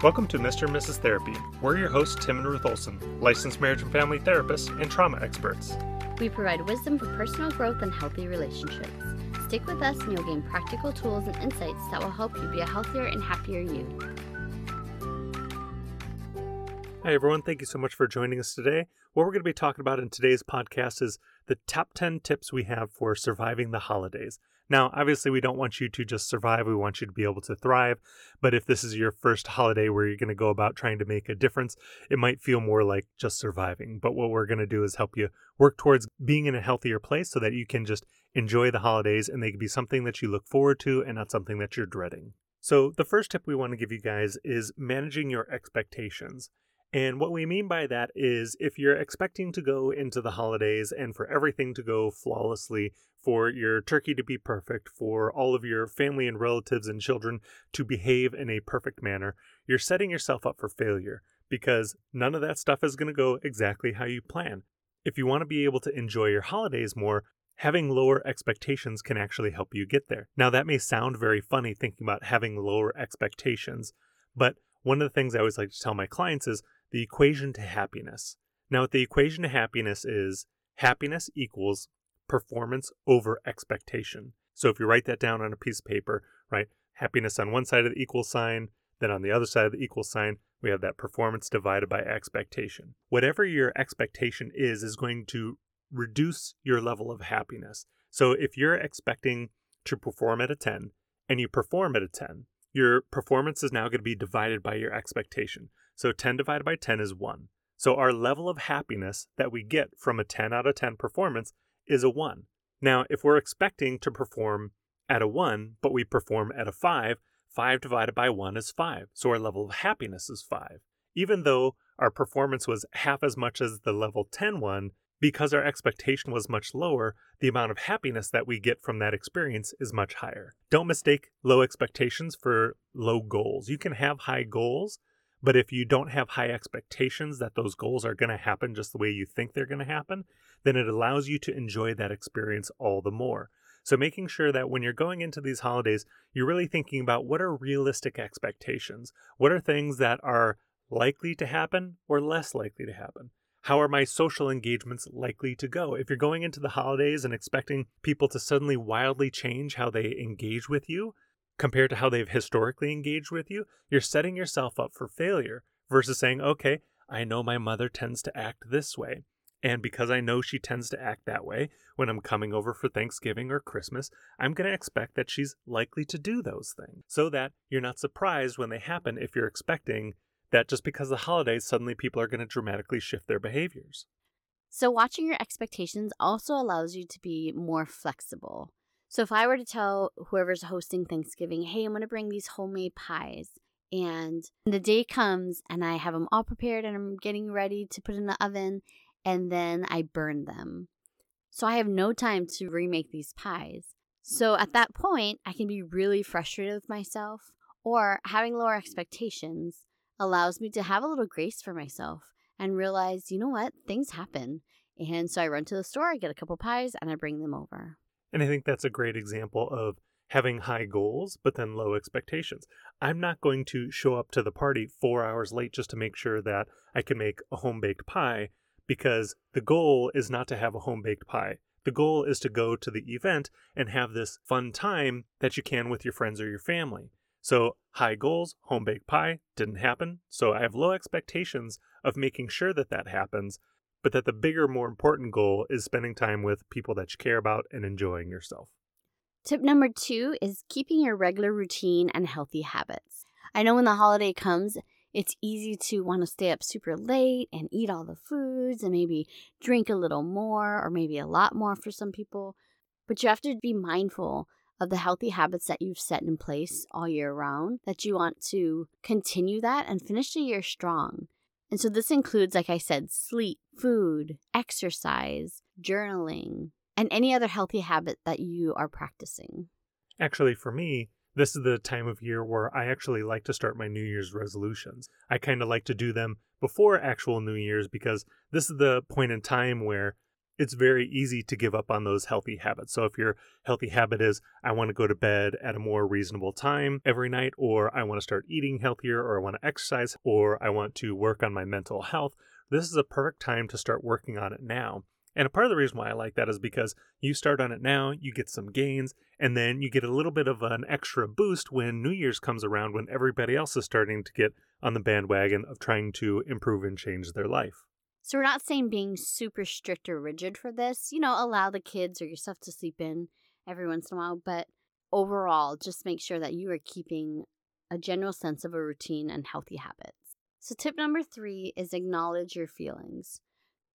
Welcome to Mr. and Mrs. Therapy. We're your hosts, Tim and Ruth Olson, licensed marriage and family therapists and trauma experts. We provide wisdom for personal growth and healthy relationships. Stick with us and you'll gain practical tools and insights that will help you be a healthier and happier you. Hi, everyone. Thank you so much for joining us today. What we're going to be talking about in today's podcast is the top 10 tips we have for surviving the holidays. Now, obviously, we don't want you to just survive. We want you to be able to thrive. But if this is your first holiday where you're going to go about trying to make a difference, it might feel more like just surviving. But what we're going to do is help you work towards being in a healthier place so that you can just enjoy the holidays and they can be something that you look forward to and not something that you're dreading. So, the first tip we want to give you guys is managing your expectations. And what we mean by that is if you're expecting to go into the holidays and for everything to go flawlessly, for your turkey to be perfect, for all of your family and relatives and children to behave in a perfect manner, you're setting yourself up for failure because none of that stuff is going to go exactly how you plan. If you want to be able to enjoy your holidays more, having lower expectations can actually help you get there. Now, that may sound very funny thinking about having lower expectations, but one of the things I always like to tell my clients is the equation to happiness. Now, the equation to happiness is happiness equals performance over expectation. So if you write that down on a piece of paper, right, happiness on one side of the equal sign, then on the other side of the equal sign, we have that performance divided by expectation. Whatever your expectation is, is going to reduce your level of happiness. So if you're expecting to perform at a 10 and you perform at a 10, your performance is now going to be divided by your expectation. So 10 divided by 10 is 1. So our level of happiness that we get from a 10 out of 10 performance is a 1. Now, if we're expecting to perform at a 1, but we perform at a 5, 5 divided by 1 is 5. So our level of happiness is 5. Even though our performance was half as much as the level 10 one, because our expectation was much lower, the amount of happiness that we get from that experience is much higher. Don't mistake low expectations for low goals. You can have high goals, but if you don't have high expectations that those goals are going to happen just the way you think they're going to happen, then it allows you to enjoy that experience all the more. So, making sure that when you're going into these holidays, you're really thinking about what are realistic expectations? What are things that are likely to happen or less likely to happen? How are my social engagements likely to go? If you're going into the holidays and expecting people to suddenly wildly change how they engage with you, compared to how they've historically engaged with you, you're setting yourself up for failure versus saying, okay, I know my mother tends to act this way. And because I know she tends to act that way when I'm coming over for Thanksgiving or Christmas, I'm going to expect that she's likely to do those things so that you're not surprised when they happen if you're expecting that just because of the holidays, suddenly people are going to dramatically shift their behaviors. So, watching your expectations also allows you to be more flexible. So if I were to tell whoever's hosting Thanksgiving, hey, I'm going to bring these homemade pies, and the day comes and I have them all prepared and I'm getting ready to put in the oven, and then I burn them. So I have no time to remake these pies. So at that point, I can be really frustrated with myself, or having lower expectations allows me to have a little grace for myself and realize, you know what, things happen. And so I run to the store, I get a couple pies, and I bring them over. And I think that's a great example of having high goals, but then low expectations. I'm not going to show up to the party four hours late just to make sure that I can make a home baked pie because the goal is not to have a home baked pie. The goal is to go to the event and have this fun time that you can with your friends or your family. So, high goals, home baked pie didn't happen. So, I have low expectations of making sure that that happens but that the bigger, more important goal is spending time with people that you care about and enjoying yourself. Tip number two is keeping your regular routine and healthy habits. I know when the holiday comes, it's easy to want to stay up super late and eat all the foods and maybe drink a little more or maybe a lot more for some people. But you have to be mindful of the healthy habits that you've set in place all year round, that you want to continue that and finish the year strong. And so this includes, like I said, sleep, food, exercise, journaling, and any other healthy habit that you are practicing. Actually, for me, this is the time of year where I actually like to start my New Year's resolutions. I kind of like to do them before actual New Year's because this is the point in time where it's very easy to give up on those healthy habits. So if your healthy habit is, I want to go to bed at a more reasonable time every night, or I want to start eating healthier, or I want to exercise, or I want to work on my mental health, this is a perfect time to start working on it now. And a part of the reason why I like that is because you start on it now, you get some gains, and then you get a little bit of an extra boost when New Year's comes around when everybody else is starting to get on the bandwagon of trying to improve and change their life. So we're not saying being super strict or rigid for this. You know, allow the kids or yourself to sleep in every once in a while, but overall, just make sure that you are keeping a general sense of a routine and healthy habits. So tip number 3 is acknowledge your feelings.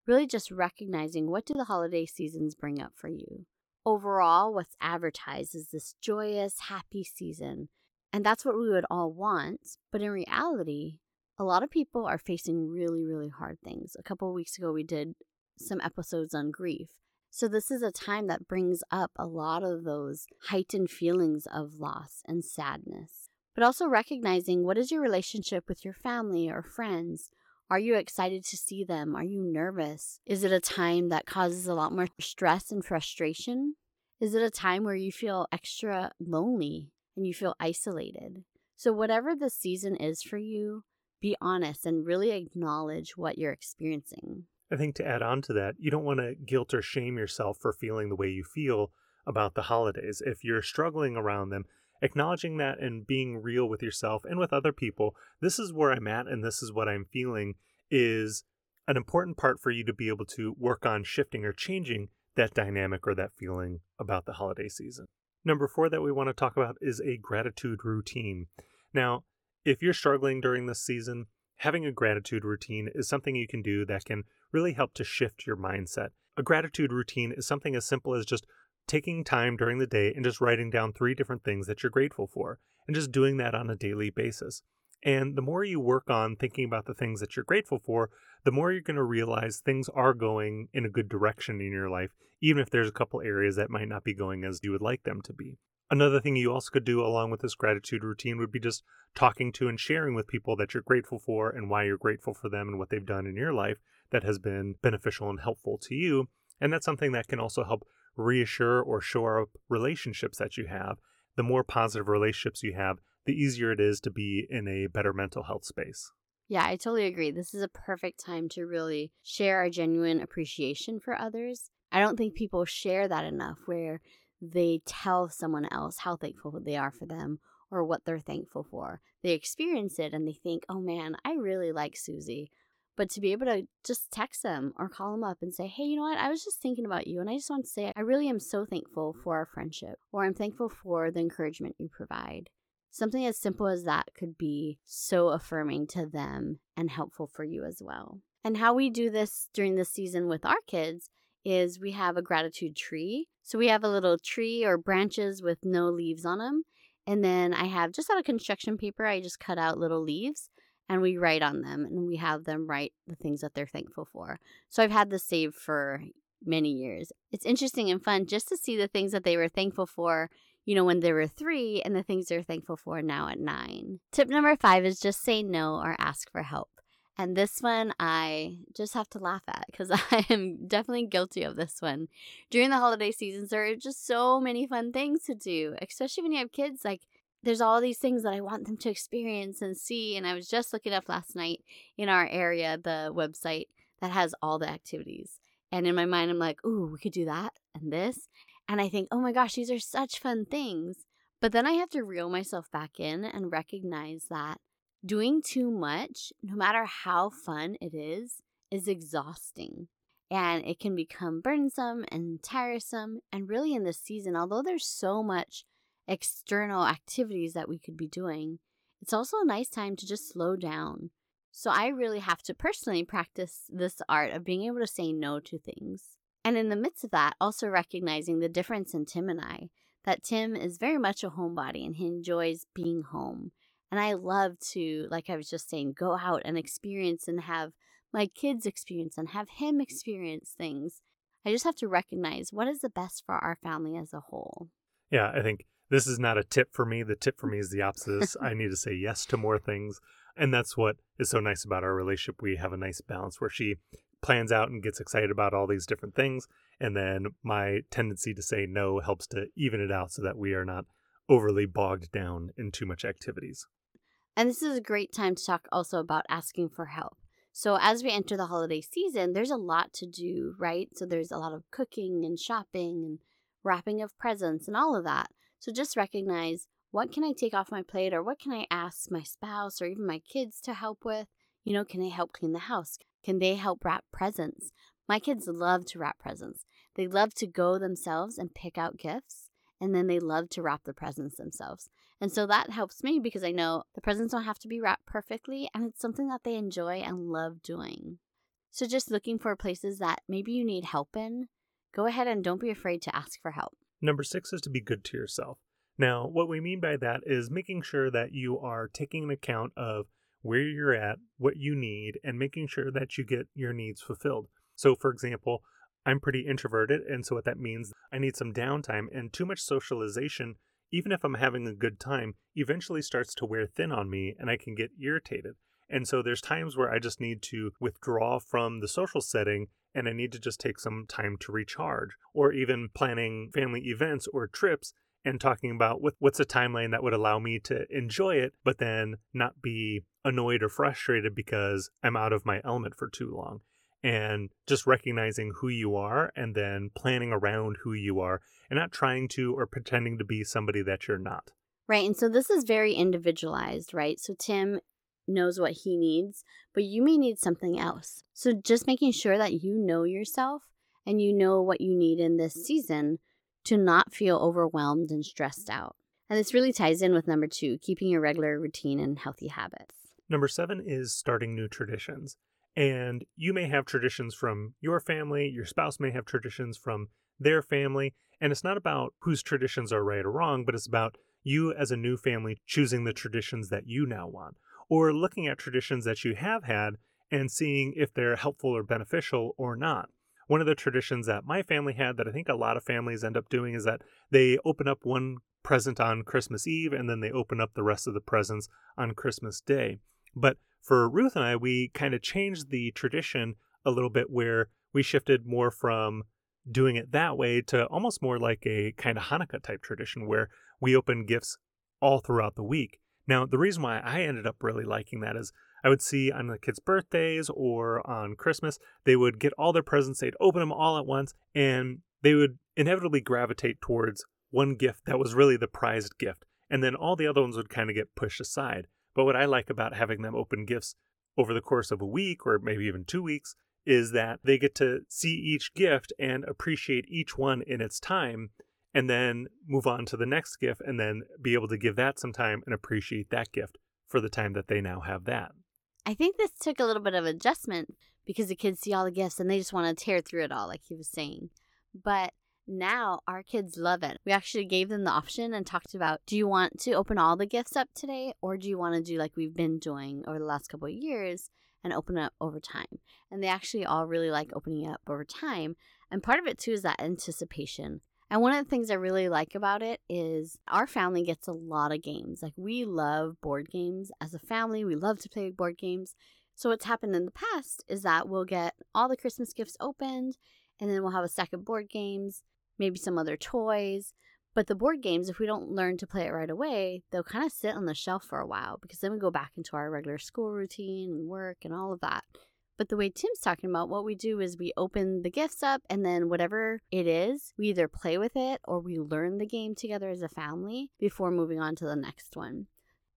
Really just recognizing what do the holiday seasons bring up for you. Overall, what's advertised is this joyous, happy season, and that's what we would all want, but in reality, a lot of people are facing really, really hard things. A couple weeks ago, we did some episodes on grief. So, this is a time that brings up a lot of those heightened feelings of loss and sadness. But also recognizing what is your relationship with your family or friends? Are you excited to see them? Are you nervous? Is it a time that causes a lot more stress and frustration? Is it a time where you feel extra lonely and you feel isolated? So, whatever the season is for you, be honest and really acknowledge what you're experiencing. I think to add on to that, you don't want to guilt or shame yourself for feeling the way you feel about the holidays. If you're struggling around them, acknowledging that and being real with yourself and with other people, this is where I'm at and this is what I'm feeling, is an important part for you to be able to work on shifting or changing that dynamic or that feeling about the holiday season. Number four that we want to talk about is a gratitude routine. Now, if you're struggling during this season, having a gratitude routine is something you can do that can really help to shift your mindset. A gratitude routine is something as simple as just taking time during the day and just writing down three different things that you're grateful for, and just doing that on a daily basis. And the more you work on thinking about the things that you're grateful for, the more you're going to realize things are going in a good direction in your life, even if there's a couple areas that might not be going as you would like them to be. Another thing you also could do along with this gratitude routine would be just talking to and sharing with people that you're grateful for and why you're grateful for them and what they've done in your life that has been beneficial and helpful to you. And that's something that can also help reassure or shore up relationships that you have. The more positive relationships you have, the easier it is to be in a better mental health space. Yeah, I totally agree. This is a perfect time to really share our genuine appreciation for others. I don't think people share that enough, where they tell someone else how thankful they are for them or what they're thankful for. They experience it and they think, oh man, I really like Susie. But to be able to just text them or call them up and say, hey, you know what? I was just thinking about you. And I just want to say, I really am so thankful for our friendship, or I'm thankful for the encouragement you provide. Something as simple as that could be so affirming to them and helpful for you as well. And how we do this during the season with our kids is we have a gratitude tree. So we have a little tree or branches with no leaves on them. And then I have just out of construction paper, I just cut out little leaves and we write on them and we have them write the things that they're thankful for. So I've had this saved for many years. It's interesting and fun just to see the things that they were thankful for, you know, when they were three and the things they're thankful for now at nine. Tip number five is just say no or ask for help. And this one I just have to laugh at because I am definitely guilty of this one. During the holiday seasons, there are just so many fun things to do, especially when you have kids. Like, there's all these things that I want them to experience and see. And I was just looking up last night in our area, the website that has all the activities. And in my mind, I'm like, ooh, we could do that and this. And I think, oh my gosh, these are such fun things. But then I have to reel myself back in and recognize that doing too much, no matter how fun it is, is exhausting. And it can become burdensome and tiresome. And really, in this season, although there's so much external activities that we could be doing, it's also a nice time to just slow down. So, I really have to personally practice this art of being able to say no to things. And in the midst of that, also recognizing the difference in Tim and I that Tim is very much a homebody and he enjoys being home. And I love to, like I was just saying, go out and experience and have my kids experience and have him experience things. I just have to recognize what is the best for our family as a whole. Yeah, I think this is not a tip for me. The tip for me is the opposite. I need to say yes to more things. And that's what is so nice about our relationship. We have a nice balance where she plans out and gets excited about all these different things. And then my tendency to say no helps to even it out so that we are not overly bogged down in too much activities. And this is a great time to talk also about asking for help. So, as we enter the holiday season, there's a lot to do, right? So, there's a lot of cooking and shopping and wrapping of presents and all of that. So, just recognize what can I take off my plate or what can I ask my spouse or even my kids to help with? You know, can they help clean the house? Can they help wrap presents? My kids love to wrap presents. They love to go themselves and pick out gifts, and then they love to wrap the presents themselves. And so that helps me because I know the presents don't have to be wrapped perfectly, and it's something that they enjoy and love doing. So just looking for places that maybe you need help in, go ahead and don't be afraid to ask for help. Number six is to be good to yourself. Now, what we mean by that is making sure that you are taking account of where you're at, what you need, and making sure that you get your needs fulfilled. So, for example, I'm pretty introverted, and so what that means, I need some downtime, and too much socialization, even if I'm having a good time, eventually starts to wear thin on me, and I can get irritated. And so there's times where I just need to withdraw from the social setting and I need to just take some time to recharge, or even planning family events or trips and talking about what's a timeline that would allow me to enjoy it, but then not be annoyed or frustrated because I'm out of my element for too long. And just recognizing who you are and then planning around who you are and not trying to or pretending to be somebody that you're not. Right. And so this is very individualized, right? So Tim knows what he needs, but you may need something else. So just making sure that you know yourself and you know what you need in this season to not feel overwhelmed and stressed out. And this really ties in with number two keeping your regular routine and healthy habits. Number seven is starting new traditions. And you may have traditions from your family, your spouse may have traditions from their family. And it's not about whose traditions are right or wrong, but it's about you as a new family choosing the traditions that you now want, or looking at traditions that you have had and seeing if they're helpful or beneficial or not. One of the traditions that my family had that I think a lot of families end up doing is that they open up one present on Christmas Eve and then they open up the rest of the presents on Christmas Day. But for Ruth and I, we kind of changed the tradition a little bit where we shifted more from doing it that way to almost more like a kind of Hanukkah type tradition where we open gifts all throughout the week. Now, the reason why I ended up really liking that is I would see on the kids' birthdays or on Christmas, they would get all their presents, they'd open them all at once, and they would inevitably gravitate towards one gift that was really the prized gift. And then all the other ones would kind of get pushed aside. But what I like about having them open gifts over the course of a week or maybe even two weeks is that they get to see each gift and appreciate each one in its time and then move on to the next gift and then be able to give that some time and appreciate that gift for the time that they now have that. I think this took a little bit of adjustment because the kids see all the gifts and they just want to tear through it all, like he was saying. But now our kids love it. We actually gave them the option and talked about do you want to open all the gifts up today or do you want to do like we've been doing over the last couple of years and open up over time? And they actually all really like opening up over time. And part of it too is that anticipation. And one of the things I really like about it is our family gets a lot of games. Like we love board games as a family. We love to play board games. So what's happened in the past is that we'll get all the Christmas gifts opened and then we'll have a stack of board games, maybe some other toys. But the board games, if we don't learn to play it right away, they'll kind of sit on the shelf for a while because then we go back into our regular school routine and work and all of that. But the way Tim's talking about, what we do is we open the gifts up, and then whatever it is, we either play with it or we learn the game together as a family before moving on to the next one.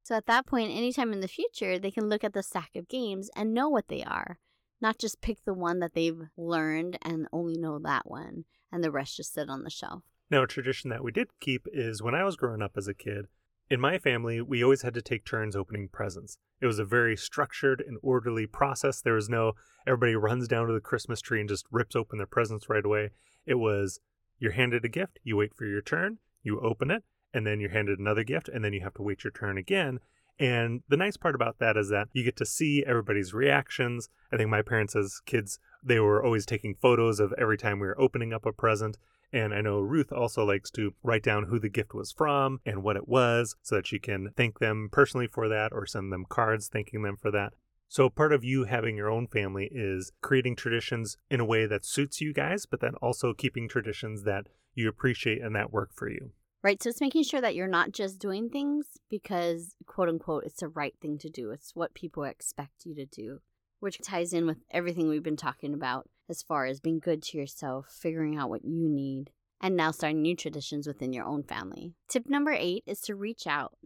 So at that point, anytime in the future, they can look at the stack of games and know what they are, not just pick the one that they've learned and only know that one, and the rest just sit on the shelf. Now, a tradition that we did keep is when I was growing up as a kid, in my family, we always had to take turns opening presents. It was a very structured and orderly process. There was no everybody runs down to the Christmas tree and just rips open their presents right away. It was you're handed a gift, you wait for your turn, you open it, and then you're handed another gift, and then you have to wait your turn again. And the nice part about that is that you get to see everybody's reactions. I think my parents, as kids, they were always taking photos of every time we were opening up a present. And I know Ruth also likes to write down who the gift was from and what it was so that she can thank them personally for that or send them cards thanking them for that. So, part of you having your own family is creating traditions in a way that suits you guys, but then also keeping traditions that you appreciate and that work for you. Right. So, it's making sure that you're not just doing things because, quote unquote, it's the right thing to do. It's what people expect you to do, which ties in with everything we've been talking about as far as being good to yourself, figuring out what you need, and now starting new traditions within your own family. Tip number eight is to reach out.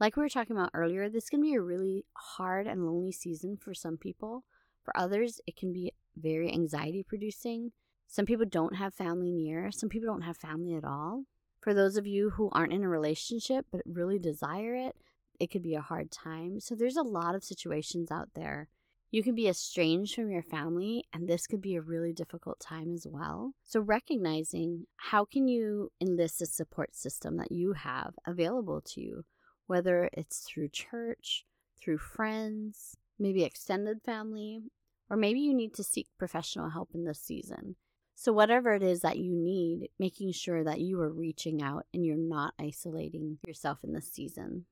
Like we were talking about earlier, this can be a really hard and lonely season for some people. For others, it can be very anxiety producing. Some people don't have family near, some people don't have family at all. For those of you who aren't in a relationship but really desire it, it could be a hard time. So there's a lot of situations out there you can be estranged from your family, and this could be a really difficult time as well. So, recognizing how can you enlist a support system that you have available to you, whether it's through church, through friends, maybe extended family, or maybe you need to seek professional help in this season. So, whatever it is that you need, making sure that you are reaching out and you're not isolating yourself in this season.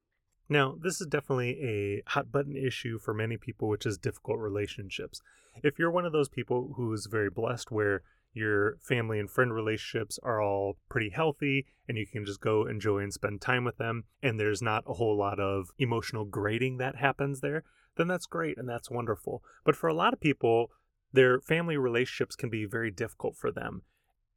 Now, this is definitely a hot button issue for many people, which is difficult relationships. If you're one of those people who's very blessed where your family and friend relationships are all pretty healthy and you can just go enjoy and spend time with them, and there's not a whole lot of emotional grading that happens there, then that's great and that's wonderful. But for a lot of people, their family relationships can be very difficult for them.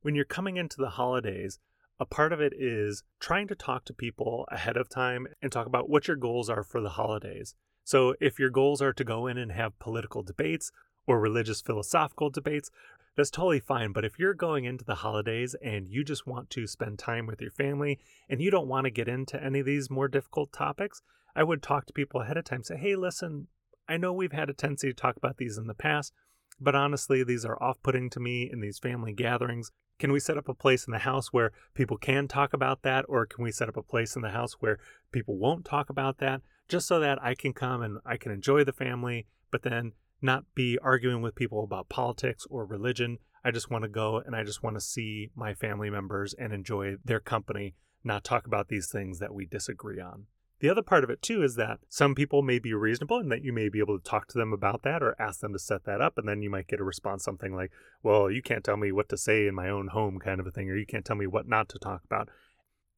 When you're coming into the holidays, a part of it is trying to talk to people ahead of time and talk about what your goals are for the holidays. So, if your goals are to go in and have political debates or religious philosophical debates, that's totally fine. But if you're going into the holidays and you just want to spend time with your family and you don't want to get into any of these more difficult topics, I would talk to people ahead of time. Say, hey, listen, I know we've had a tendency to talk about these in the past, but honestly, these are off putting to me in these family gatherings. Can we set up a place in the house where people can talk about that? Or can we set up a place in the house where people won't talk about that? Just so that I can come and I can enjoy the family, but then not be arguing with people about politics or religion. I just want to go and I just want to see my family members and enjoy their company, not talk about these things that we disagree on. The other part of it too is that some people may be reasonable and that you may be able to talk to them about that or ask them to set that up. And then you might get a response something like, well, you can't tell me what to say in my own home, kind of a thing, or you can't tell me what not to talk about.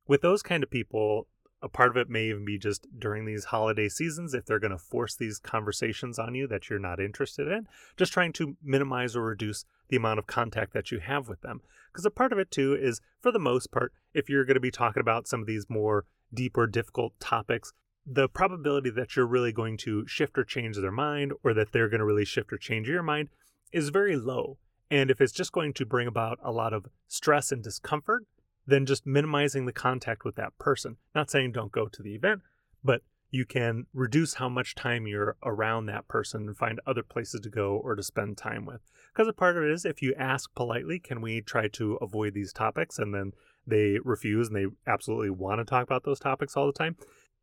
With those kind of people, a part of it may even be just during these holiday seasons, if they're going to force these conversations on you that you're not interested in, just trying to minimize or reduce the amount of contact that you have with them. Because a part of it too is, for the most part, if you're going to be talking about some of these more deep or difficult topics, the probability that you're really going to shift or change their mind or that they're going to really shift or change your mind is very low. And if it's just going to bring about a lot of stress and discomfort, then just minimizing the contact with that person. Not saying don't go to the event, but you can reduce how much time you're around that person and find other places to go or to spend time with. Because a part of it is if you ask politely, can we try to avoid these topics? And then they refuse and they absolutely want to talk about those topics all the time.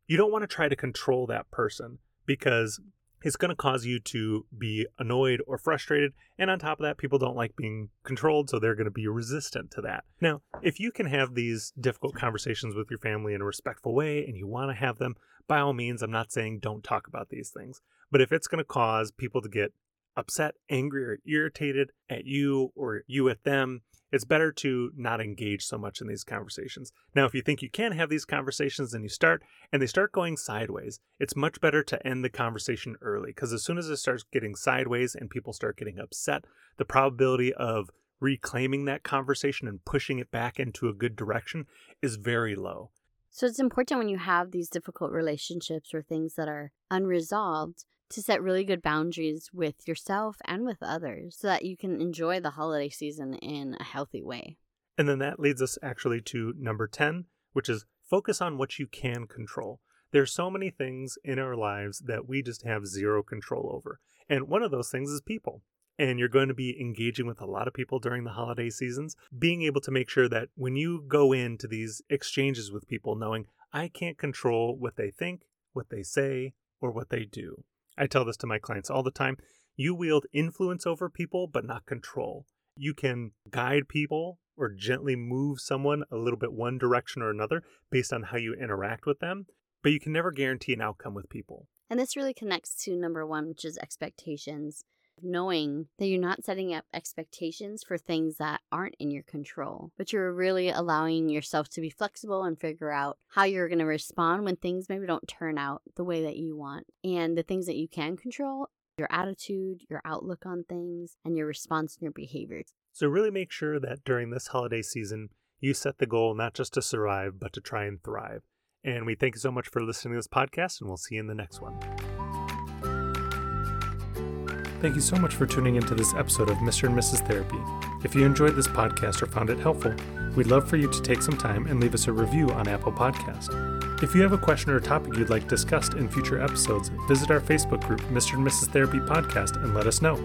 You don't want to try to control that person because it's going to cause you to be annoyed or frustrated. And on top of that, people don't like being controlled, so they're going to be resistant to that. Now, if you can have these difficult conversations with your family in a respectful way and you want to have them, by all means, I'm not saying don't talk about these things. But if it's going to cause people to get upset, angry, or irritated at you or you at them, it's better to not engage so much in these conversations. Now, if you think you can have these conversations and you start and they start going sideways, it's much better to end the conversation early because as soon as it starts getting sideways and people start getting upset, the probability of reclaiming that conversation and pushing it back into a good direction is very low. So it's important when you have these difficult relationships or things that are unresolved to set really good boundaries with yourself and with others so that you can enjoy the holiday season in a healthy way. And then that leads us actually to number 10, which is focus on what you can control. There's so many things in our lives that we just have zero control over. And one of those things is people. And you're going to be engaging with a lot of people during the holiday seasons. Being able to make sure that when you go into these exchanges with people, knowing I can't control what they think, what they say, or what they do. I tell this to my clients all the time. You wield influence over people, but not control. You can guide people or gently move someone a little bit one direction or another based on how you interact with them, but you can never guarantee an outcome with people. And this really connects to number one, which is expectations. Knowing that you're not setting up expectations for things that aren't in your control, but you're really allowing yourself to be flexible and figure out how you're going to respond when things maybe don't turn out the way that you want. And the things that you can control your attitude, your outlook on things, and your response and your behaviors. So, really make sure that during this holiday season, you set the goal not just to survive, but to try and thrive. And we thank you so much for listening to this podcast, and we'll see you in the next one. Thank you so much for tuning into this episode of Mr. and Mrs. Therapy. If you enjoyed this podcast or found it helpful, we'd love for you to take some time and leave us a review on Apple Podcast. If you have a question or topic you'd like discussed in future episodes, visit our Facebook group, Mr. and Mrs. Therapy Podcast, and let us know.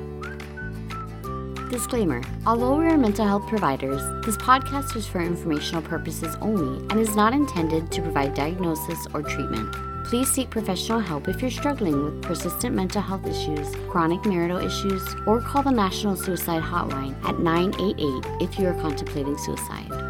Disclaimer Although we are mental health providers, this podcast is for informational purposes only and is not intended to provide diagnosis or treatment. Please seek professional help if you're struggling with persistent mental health issues, chronic marital issues, or call the National Suicide Hotline at 988 if you are contemplating suicide.